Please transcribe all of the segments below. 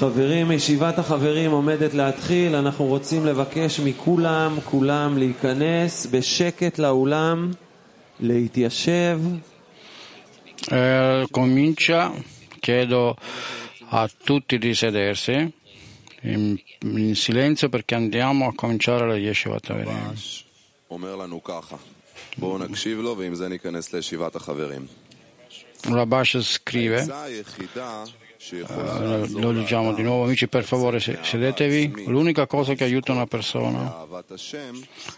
חברים, ישיבת החברים עומדת להתחיל, אנחנו רוצים לבקש מכולם, כולם להיכנס בשקט לאולם, להתיישב. Eh, comincia, chiedo a tutti di sedersi in, in silenzio perché andiamo a cominciare la Yeshivat Averim. אומר לנו ככה, בואו נקשיב לו ועם זה ניכנס לישיבת החברים. Rabash scrive, Eh, lo leggiamo di nuovo, amici, per favore sedetevi. L'unica cosa che aiuta una persona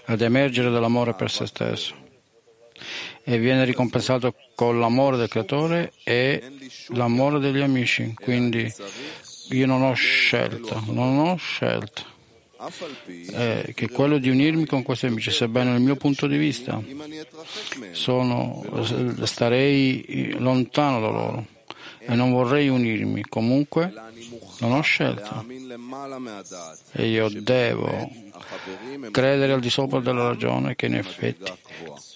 ad emergere dall'amore per se stesso e viene ricompensato con l'amore del creatore e l'amore degli amici. Quindi io non ho scelta, non ho scelta. Eh, che quello di unirmi con questi amici, sebbene dal mio punto di vista sono, starei lontano da loro e non vorrei unirmi. Comunque non ho scelta e io devo credere al di sopra della ragione che in effetti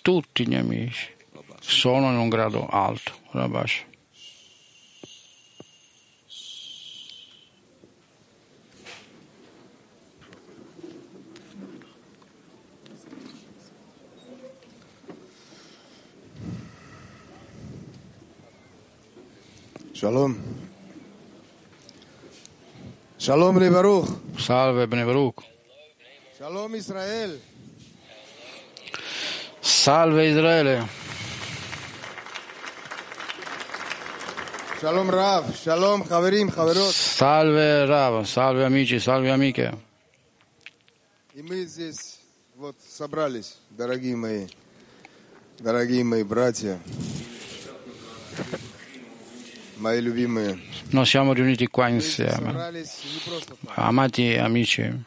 tutti gli amici sono in un grado alto. Rabash. שלום. שלום לברוך. Salve Bene Baruch. שלום ישראל. Salve Israele. שלום רב. שלום חברים, חברות. Salve Rav, salve amici, salve amiche. И мы здесь вот собрались, дорогие мои, дорогие мои братья, мои любимые. Noi siamo riuniti qua insieme, amati amici.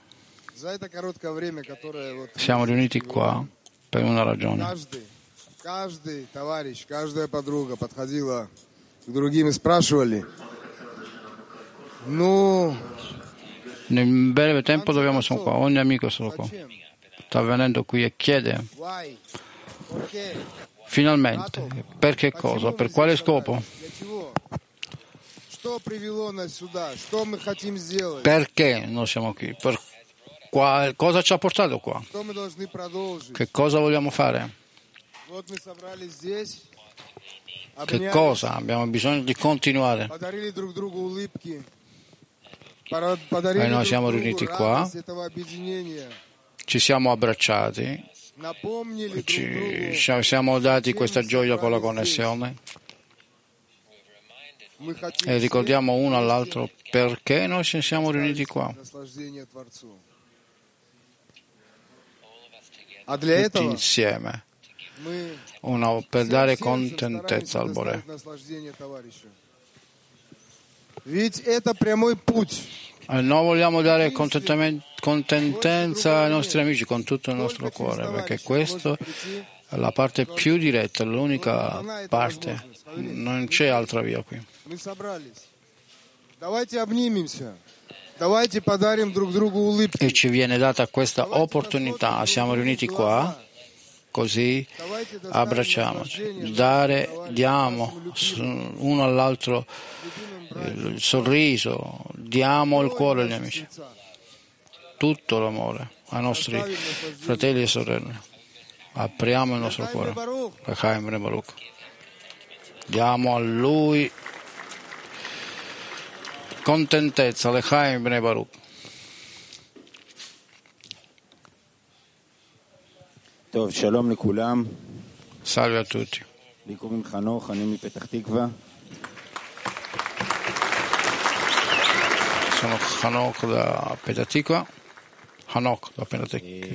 Siamo riuniti qua per una ragione. Nel breve tempo dobbiamo essere qua, ogni amico sono qua. Sta venendo qui e chiede Finalmente. Per che cosa? Per quale scopo? Perché noi siamo qui? Per qual... cosa ci ha portato qua? Che cosa vogliamo fare? Che cosa? Abbiamo bisogno di continuare. E noi siamo riuniti qua, ci siamo abbracciati ci siamo dati questa gioia con la connessione e ricordiamo uno all'altro perché noi ci siamo riuniti qua. Tutti insieme. Uno, per dare contentezza al Bore. Eh, non vogliamo dare contentenza ai nostri amici con tutto il nostro cuore, perché questa è la parte più diretta, l'unica parte. Non c'è altra via qui. E ci viene data questa opportunità. Siamo riuniti qua così abbracciamoci, dare, diamo uno all'altro il sorriso, diamo il cuore agli amici, tutto l'amore ai nostri fratelli e sorelle. Apriamo il nostro cuore. Diamo a lui contentezza, Lechaim Bne Baruch. Salve a tutti. sono Hanok da Pedatikva. Hanok da Pedatikva.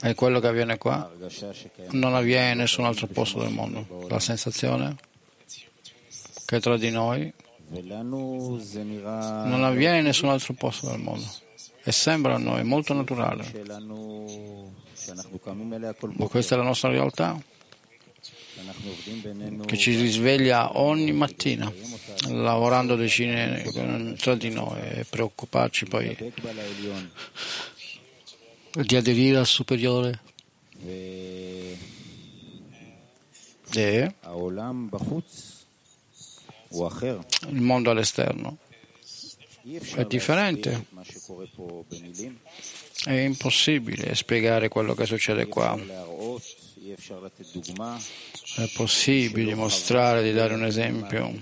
E quello che avviene qua non avviene in nessun altro posto del mondo. La sensazione che tra di noi non avviene in nessun altro posto del mondo. E sembra a noi molto naturale. Ma questa è la nostra realtà che ci risveglia ogni mattina, lavorando decine tra di noi e preoccuparci poi di aderire al superiore. E il mondo all'esterno è differente. È impossibile spiegare quello che succede qua. È possibile mostrare, di dare un esempio.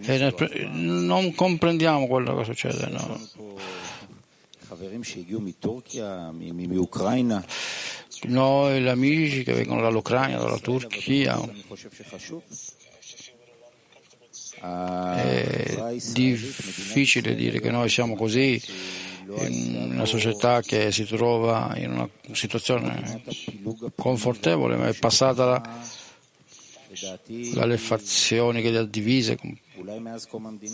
Eh, e non comprendiamo quello che succede. No. Noi, gli amici che vengono dall'Ucraina, dalla Turchia, è difficile dire che noi siamo così in una società che si trova in una situazione confortevole, ma è passata la, dalle fazioni che le ha divise,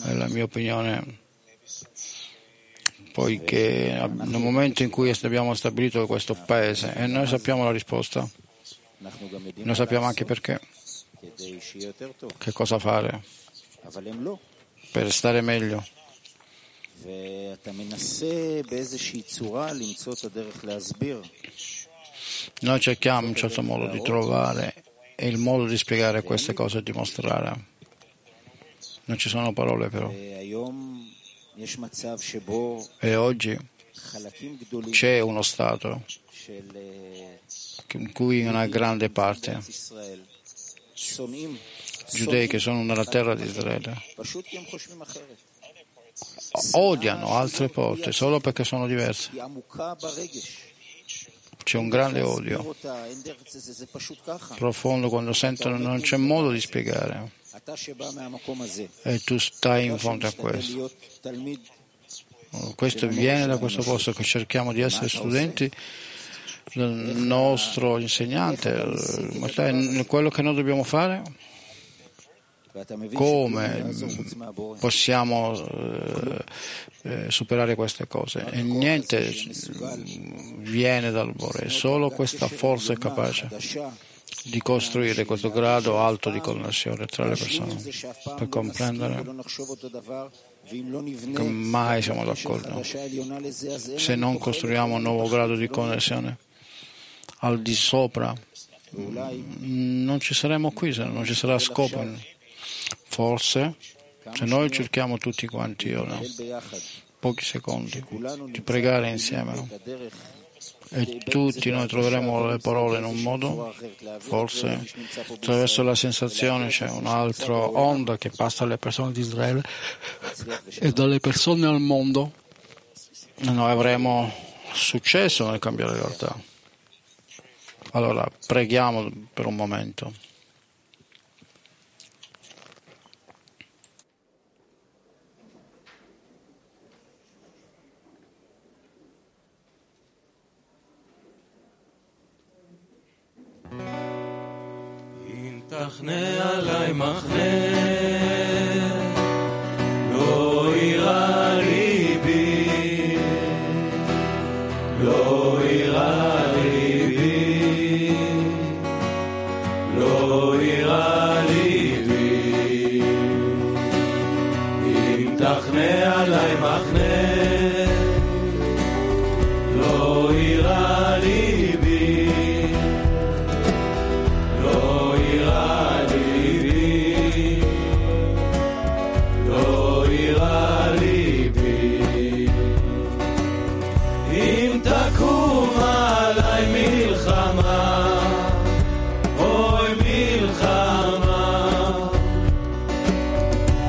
nella mia opinione. Poiché nel momento in cui abbiamo stabilito questo paese e noi sappiamo la risposta, noi sappiamo anche perché, che cosa fare per stare meglio. Noi cerchiamo in certo modo di trovare il modo di spiegare queste cose e dimostrare. Non ci sono parole però. E oggi c'è uno Stato in cui una grande parte giudei che sono nella terra di Israele odiano altre porte solo perché sono diverse. C'è un grande odio profondo quando sentono non c'è modo di spiegare. E tu stai in fronte a questo. Questo viene da questo posto che cerchiamo di essere studenti del nostro insegnante. Eh, Quello che noi dobbiamo fare? come possiamo eh, superare queste cose. E niente viene dal Bore, solo questa forza è capace di costruire questo grado alto di connessione tra le persone per comprendere che mai siamo d'accordo se non costruiamo un nuovo grado di connessione al di sopra non ci saremo qui se non ci sarà scopo Forse, se noi cerchiamo tutti quanti, io no, pochi secondi, di pregare insieme e tutti noi troveremo le parole in un modo, forse attraverso la sensazione c'è un'altra onda che passa dalle persone di Israele. E dalle persone al mondo, noi avremo successo nel cambiare realtà. Allora, preghiamo per un momento. אם תחנה עליי מחנה,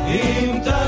In Inter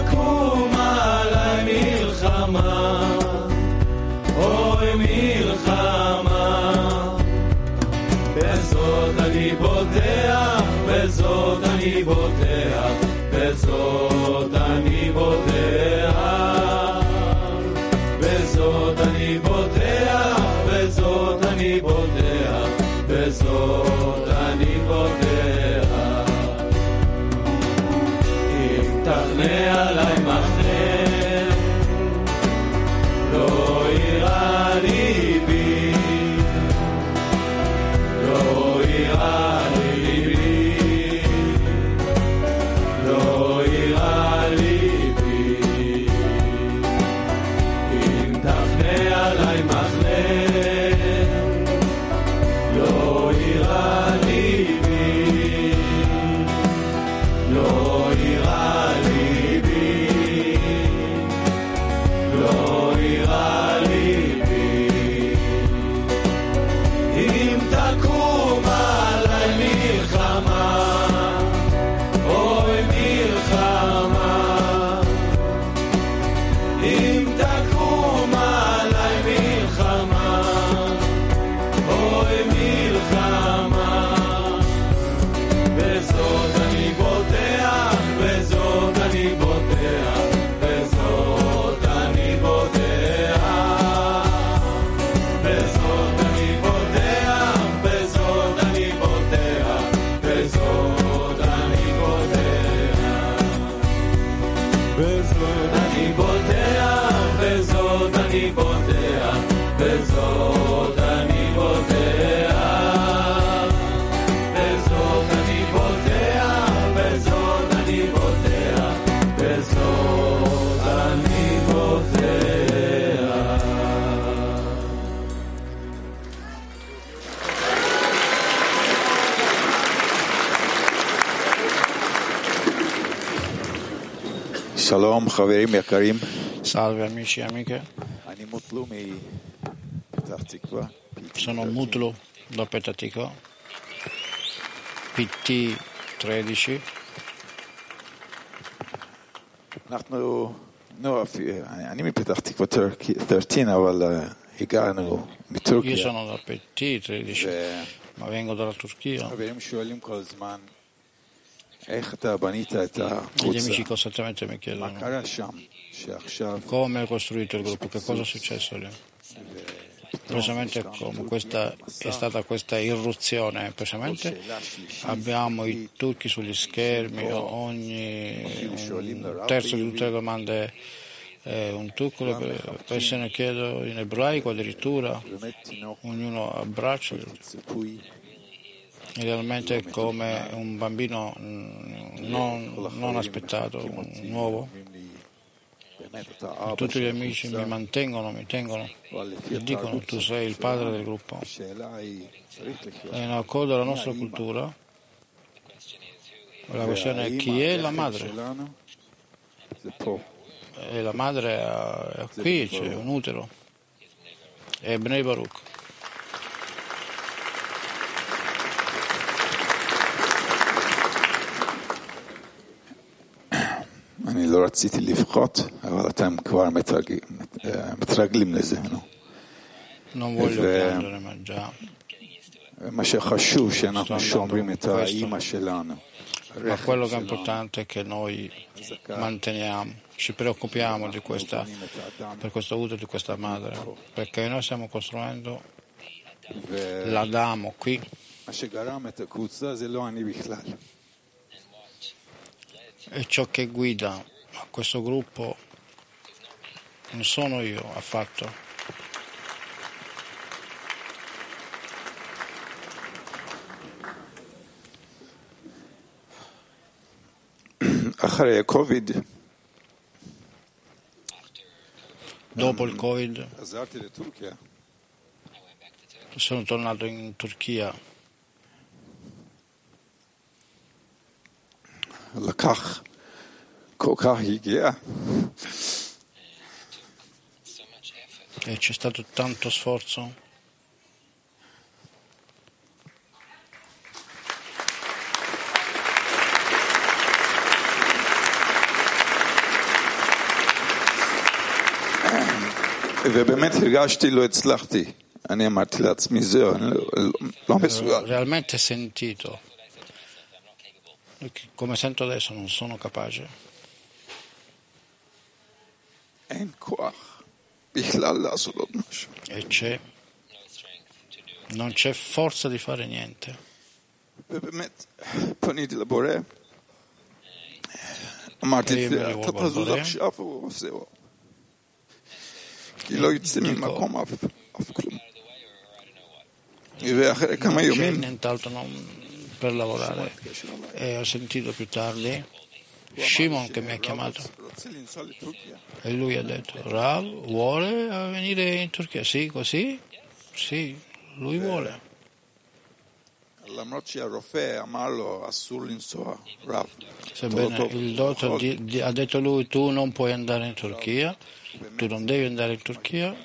שלום חברים יקרים, Salve amici e amiche, sono Mutlu da Petatica, PT 13. אנחנו, נו, אפי- אני מפתח תקווה 13, אבל אה, הגענו Io מטורקיה. sono da PT 13, ma vengo dalla Turchia. וחברים שואלים כל הזמן, Gli amici costantemente mi chiedono come hai costruito il gruppo, che cosa è successo lì. Precisamente come questa è stata questa irruzione, precisamente abbiamo i turchi sugli schermi, ogni terzo di tutte le domande è un tucolo, poi se ne chiedo in ebraico addirittura, ognuno abbraccia idealmente come un bambino mm, non, non aspettato, un nuovo. Tutti gli amici mi mantengono, mi tengono e dicono tu sei il padre del gruppo. È in accordo della nostra cultura. La questione è chi è la madre. E la madre è qui, c'è un utero. È Bnei Baruch. אני לא רציתי לבכות, אבל אתם כבר מתרג... אה, מתרגלים לזה, נו. Non voglio E- piangere, ma già. מה שחשוב, שאנחנו Sto שומרים andando את questo. האימא שלנו. Ma הרחם quello che è שלנו, importante è che noi manteniamo, ci preoccupiamo di questa, בונים את האדם, per questo utero di questa madre, perché noi stiamo costruendo ומה l'Adamo qui שגרם את הקבוצה זה לא אני בכלל. E ciò che guida a questo gruppo non sono io affatto. Dopo il Covid sono tornato in Turchia. לקח כל כך הגיע, e c'è stato tanto sforzo. ובאמת הרגשתי לא הצלחתי. אני אמרתי לעצמי, זהו, אני לא, לא, לא מסוגל. realmente sentito come sento adesso non sono capace. אין כוח בכלל לעשות עוד משהו. E c'è, non c'è forza di fare niente. ובאמת, פניתי לבורא, אמרתי, אני "תראה, מאוד אתה מאוד תזוז בורא." עכשיו וזהו. כי לא יוצא ממקום אף אף כלום. ואחרי כמה Non per lavorare e ho sentito più tardi Shimon che mi ha chiamato e lui ha detto Rav vuole venire in Turchia? Sì, così? Sì, lui vuole. Sebbene il dottore ha detto lui tu non puoi andare in Turchia, tu non devi andare in Turchia,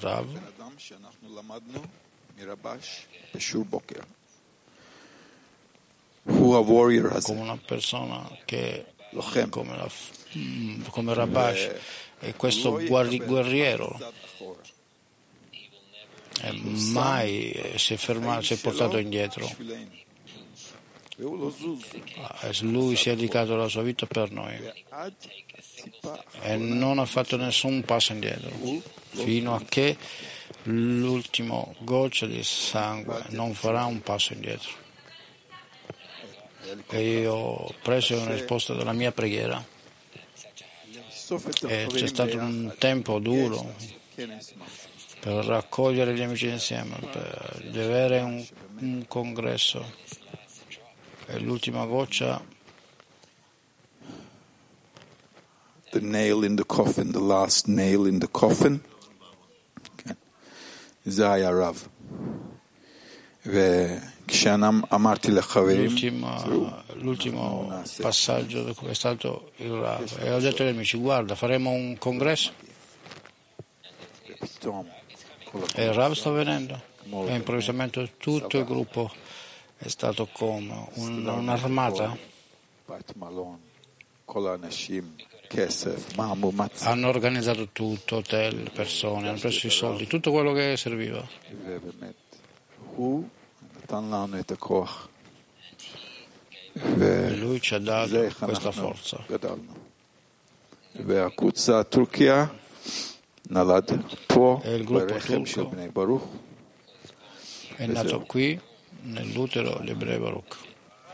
bravo come una persona che come, la, mm, come Rabash. E questo guerriero. e eh, mai eh, si è, fermato, si è portato indietro. Ah, lui si è dedicato la sua vita per noi. E non ha fatto nessun passo indietro fino a che l'ultimo goccia di sangue non farà un passo indietro e ho preso una risposta della mia preghiera. E c'è stato un tempo duro per raccogliere gli amici insieme, per di avere un, un congresso. E l'ultima goccia the nail in the coffin, the last nail in the coffin. Okay. Zaya Rav. L'ultimo, l'ultimo passaggio da cui è stato il Rav e ho detto agli amici guarda faremo un congresso? E il Rav sta venendo. E improvvisamente tutto il gruppo è stato come un, un'armata. hanno organizzato tutto, hotel, persone, hanno preso i soldi, tutto quello che serviva. ובאמת, הוא נתן לנו את הכוח. E lui ci ha וזה dato איך questa אנחנו forza. גדלנו. והקבוצה טורקיה נולד פה, אל גרופו ברחם של טורקו. בני ברוך. È nato qui nell'utero di Ebrei Baruch.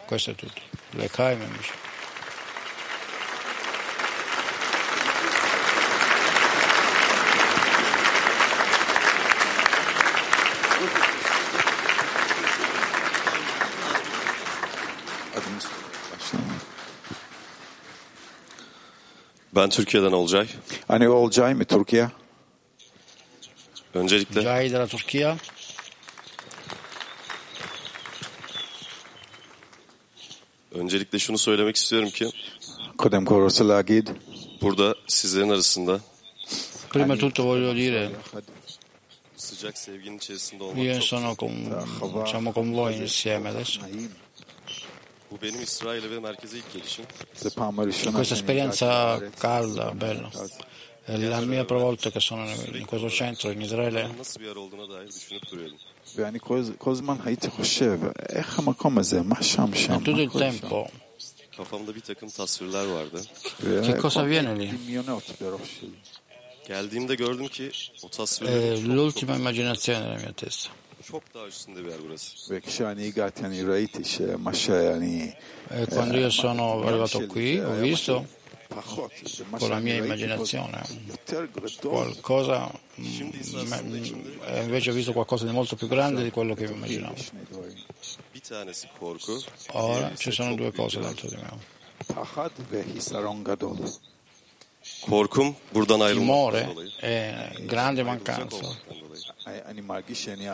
Questo è tutto. Le caime, amici. Adınız Ben Türkiye'den Olcay. Hani Olcay mı Türkiye? Öncelikle. Olcay da Türkiye. Öncelikle şunu söylemek istiyorum ki. Kodem korosu lagid. Burada sizlerin arasında. Prima tutto voglio dire sıcak sevginin içerisinde olmak Io sono con, siamo con voi insieme adesso. In Questa esperienza calda, bella. È la mia prima volta che sono in questo centro in Israele. E tutto il tempo che cosa avviene lì? È l'ultima immaginazione nella mia testa quando io sono arrivato qui ho visto con la mia immaginazione. qualcosa mm, mm, invece ho visto qualcosa di molto più grande di quello che immaginavo. Ora ci sono due cose dentro di me. Timore e grande mancanza. Olmaktan dolayı. אני מרגיש שאני,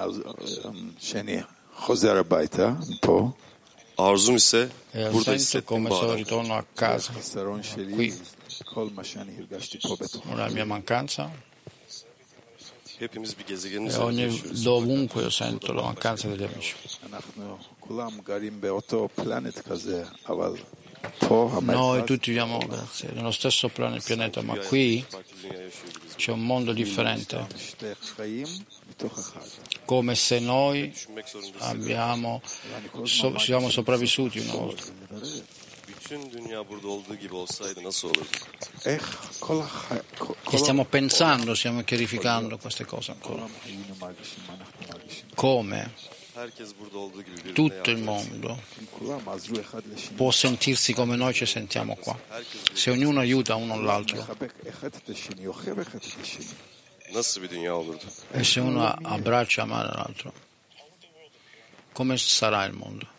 שאני חוזר הביתה, פה, Arzum ise E burada sento hissettiğim come se bağlar. ritorno a casa. החיסרון שלי, qui. כל מה שאני הרגשתי פה בתוך La mia mancanza Hepimiz bir gezegenin e üzerinde ogni, yaşıyoruz. dovunque io sento la mancanza degli amici. Noi tutti viviamo grazie, nello stesso pianeta, ma qui c'è un mondo differente, come se noi abbiamo, so, siamo sopravvissuti una volta. E stiamo pensando, stiamo chiarificando queste cose ancora. Come tutto il mondo può sentirsi come noi ci sentiamo qua, se ognuno aiuta uno l'altro. E se uno abbraccia male l'altro, come sarà il mondo?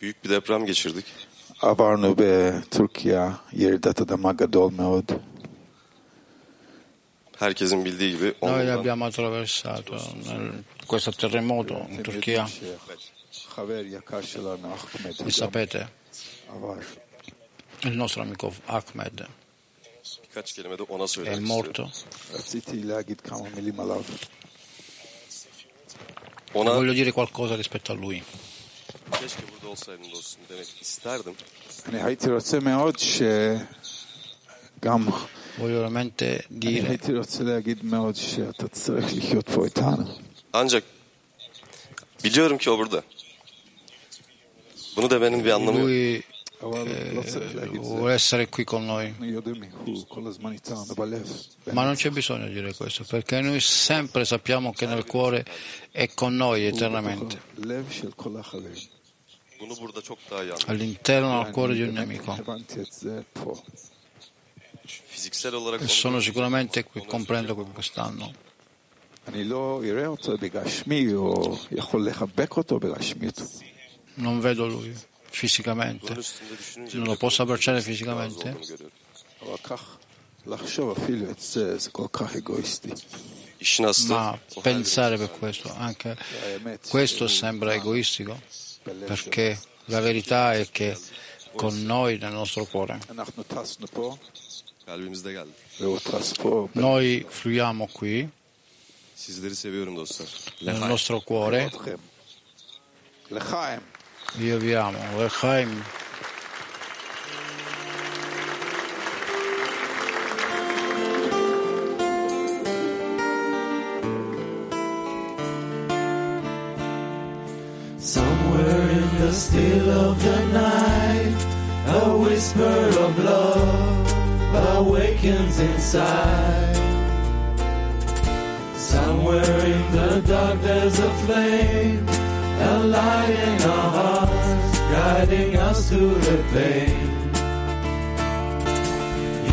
büyük bir deprem geçirdik. Avar nube Türkiye yeri datada magadol meod. Noi abbiamo attraversato nel, questo terremoto in Turchia. E sapete, il nostro amico Ahmed è morto. Ona... Voglio dire qualcosa rispetto a lui. Keşke burada olsaydım dostum demek isterdim. Hani hayati rotse meod gam Voglio veramente dire. Biliyorum ki o burada. Bunu demenin bir anlamı Lui, eh, eh vuole essere qui con noi. Ma non c'è bisogno di dire questo, perché noi sempre sappiamo che nel cuore è con noi eternamente. All'interno del cuore di un nemico e sono sicuramente qui, comprendo quest'anno. Non vedo lui fisicamente, non lo posso abbracciare fisicamente. Ma pensare per questo, anche questo sembra egoistico, perché la verità è che con noi nel nostro cuore. Noi fluiamo qui nel nostro cuore. Io vi amo. Lechaim. Somewhere in the still of the night, a whisper of love. Awakens inside. Somewhere in the dark there's a flame, a light in our hearts, guiding us through the pain.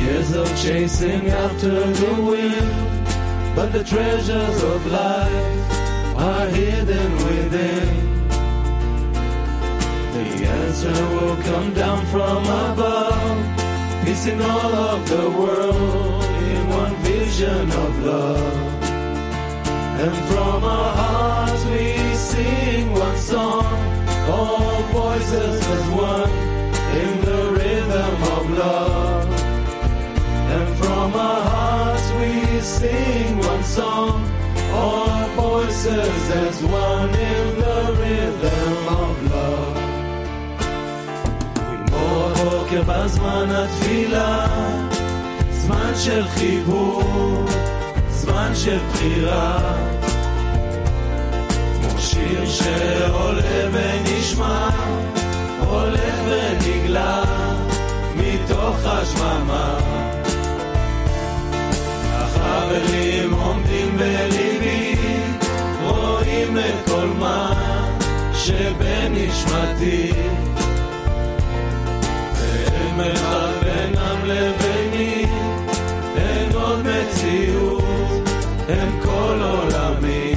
Years of chasing after the wind, but the treasures of life are hidden within. The answer will come down from above, piecing all of the world in one vision of love. And from our hearts we sing one song, all voices as one in the rhythm of love. And from our hearts we sing one song, all voices as one in the rhythm of love. כמו הבוקר בזמן התפילה, זמן של חיבור, זמן של בחירה. כמו שיר שעולה ונשמע, הולך ונגלה, מתוך השממה. החברים עומדים בליבי, רואים את כל מה שבנשמתי. ואין מרחק בינם לביני, אין עוד מציאות, הם כל עולמי.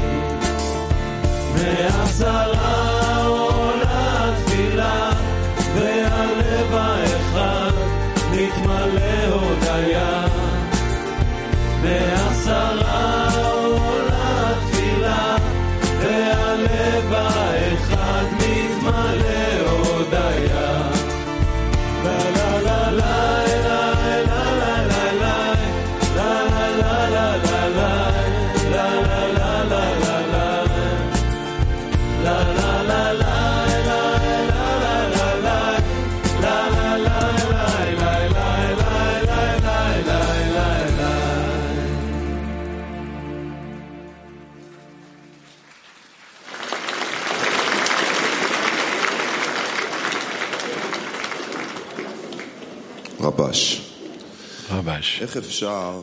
מהשרה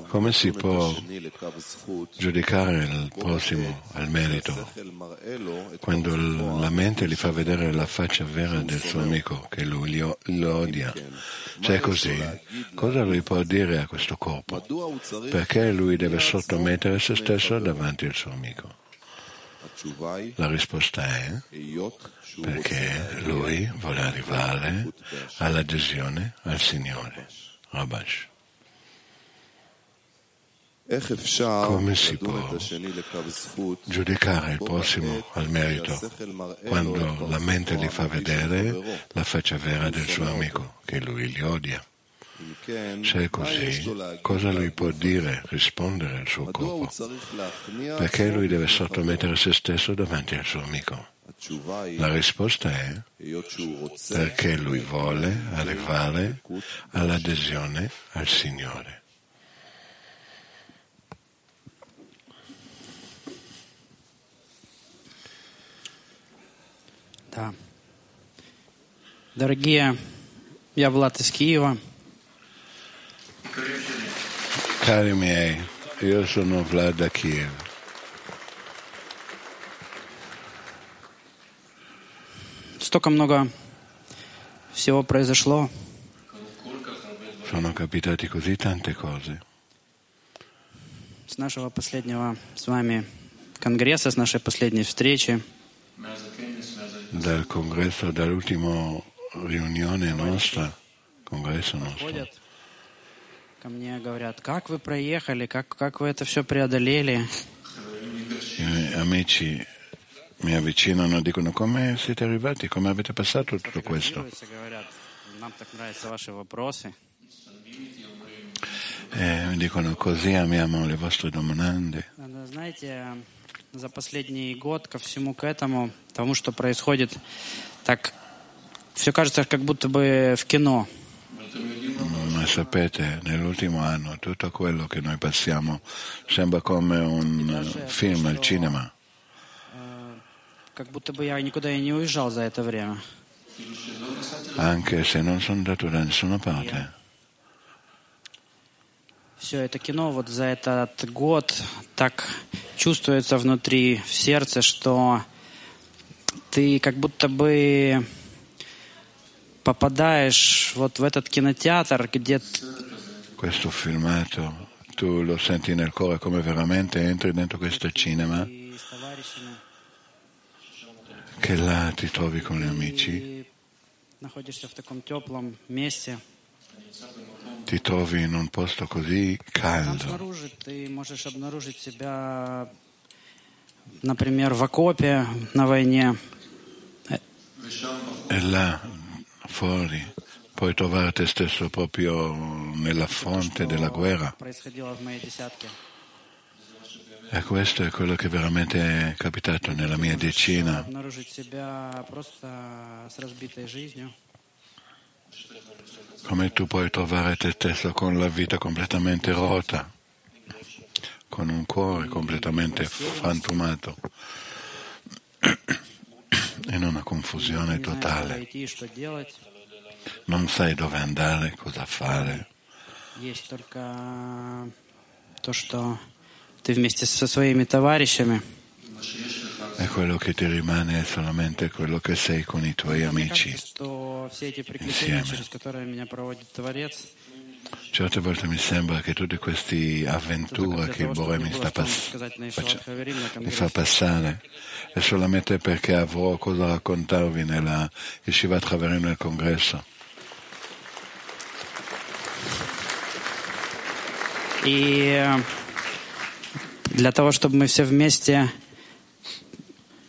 Come si può giudicare il prossimo al merito quando la mente gli fa vedere la faccia vera del suo amico che lui lo odia? Se cioè, è così, cosa lui può dire a questo corpo? Perché lui deve sottomettere se stesso davanti al suo amico? La risposta è perché lui vuole arrivare all'adesione al Signore. Rabash. Come si può giudicare il prossimo al merito quando la mente gli fa vedere la faccia vera del suo amico, che lui li odia? Se è così, cosa lui può dire, rispondere al suo corpo? Perché lui deve sottomettere se stesso davanti al suo amico? La risposta è perché lui vuole arrivare all'adesione al Signore. Да. Дорогие, я Влад из Киева. Cari miei, io sono Vlad da Kiev. Столько много всего произошло. Sono capitati così tante cose. С нашего последнего с вами конгресса, с нашей последней встречи. Dal congresso, dall'ultima riunione nostra, congresso nostro, Ходят ко мне, говорят, как вы проехали, как, как вы это все преодолели. i miei amici mi avvicinano e dicono come siete arrivati, come avete passato tutto questo. Фотографируются, говорят, нам так нравятся ваши вопросы. E mi dicono così amiamo le vostre domande. За последний год ко всему к этому, тому, что происходит, так все кажется как будто бы в кино. Ma sapete, nell'ultimo anno tutto quello che noi passiamo sembra come un eh, film al cinema. Как будто бы я никуда и не уезжал за это время. anche se non sono andato da nessuna parte. Все это кино вот за этот год так чувствуется внутри, в сердце, что ты как будто бы попадаешь вот в этот кинотеатр, где Questo filmato, tu lo senti nel cuore come veramente entri dentro questo cinema, che là ti trovi con gli amici, находишься в таком теплом месте. ti trovi in un posto così caldo. E là, fuori, puoi trovare te stesso proprio nella fonte della guerra. E questo è quello che veramente è capitato nella mia decina Come tu puoi trovare te stesso con la vita completamente rota, con un cuore completamente frantumato, in una confusione Не знаешь, куда totale. идти, что делать. Non sai dove andare, cosa fare. Есть только то, что ты вместе со своими товарищами. E quello che ti rimane è solamente quello che sei con i tuoi Мне amici. кажется, что все эти приключения, Insieme. через которые меня проводит Творец, Certe volte mi sembra che tutte queste avventure che il Bore mi, sta pass- сказать на faccia- Ишуат Хаверим, на mi fa конгрессе. passare è solamente perché avrò cosa raccontarvi nella Yeshivat Haverim nel congresso. И э, для того, чтобы мы все вместе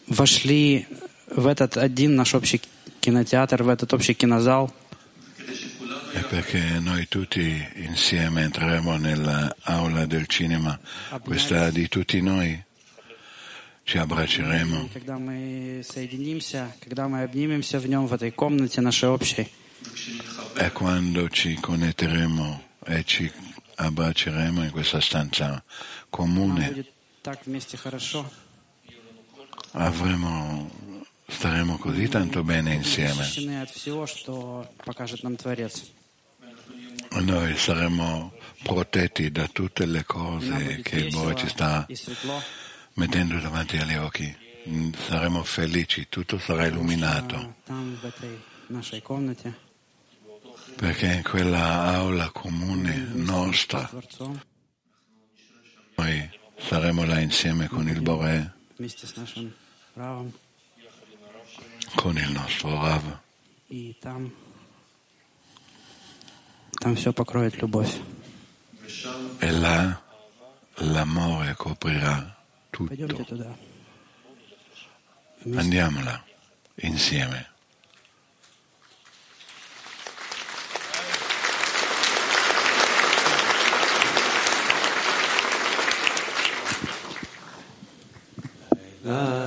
вошли в этот один наш общий кинотеатр, в этот общий кинозал, È perché noi tutti insieme entreremo nell'aula del cinema, questa di tutti noi, ci abbracceremo и когда мы соединимся, когда мы обнимемся в нем, в этой комнате нашей общей, e quando ci connetteremo e ci abbracceremo in questa stanza нам comune, будет так вместе хорошо. Ah, avremo, staremo così tanto bene insieme. Noi saremo protetti da tutte le cose che il Bore ci sta mettendo davanti agli occhi. Mm, saremo felici, tutto sarà illuminato. Perché in quella aula comune nostra noi saremo là insieme con il Bore con il nostro Rav. E là l'amore coprirà tutto. Andiamola insieme. Ah.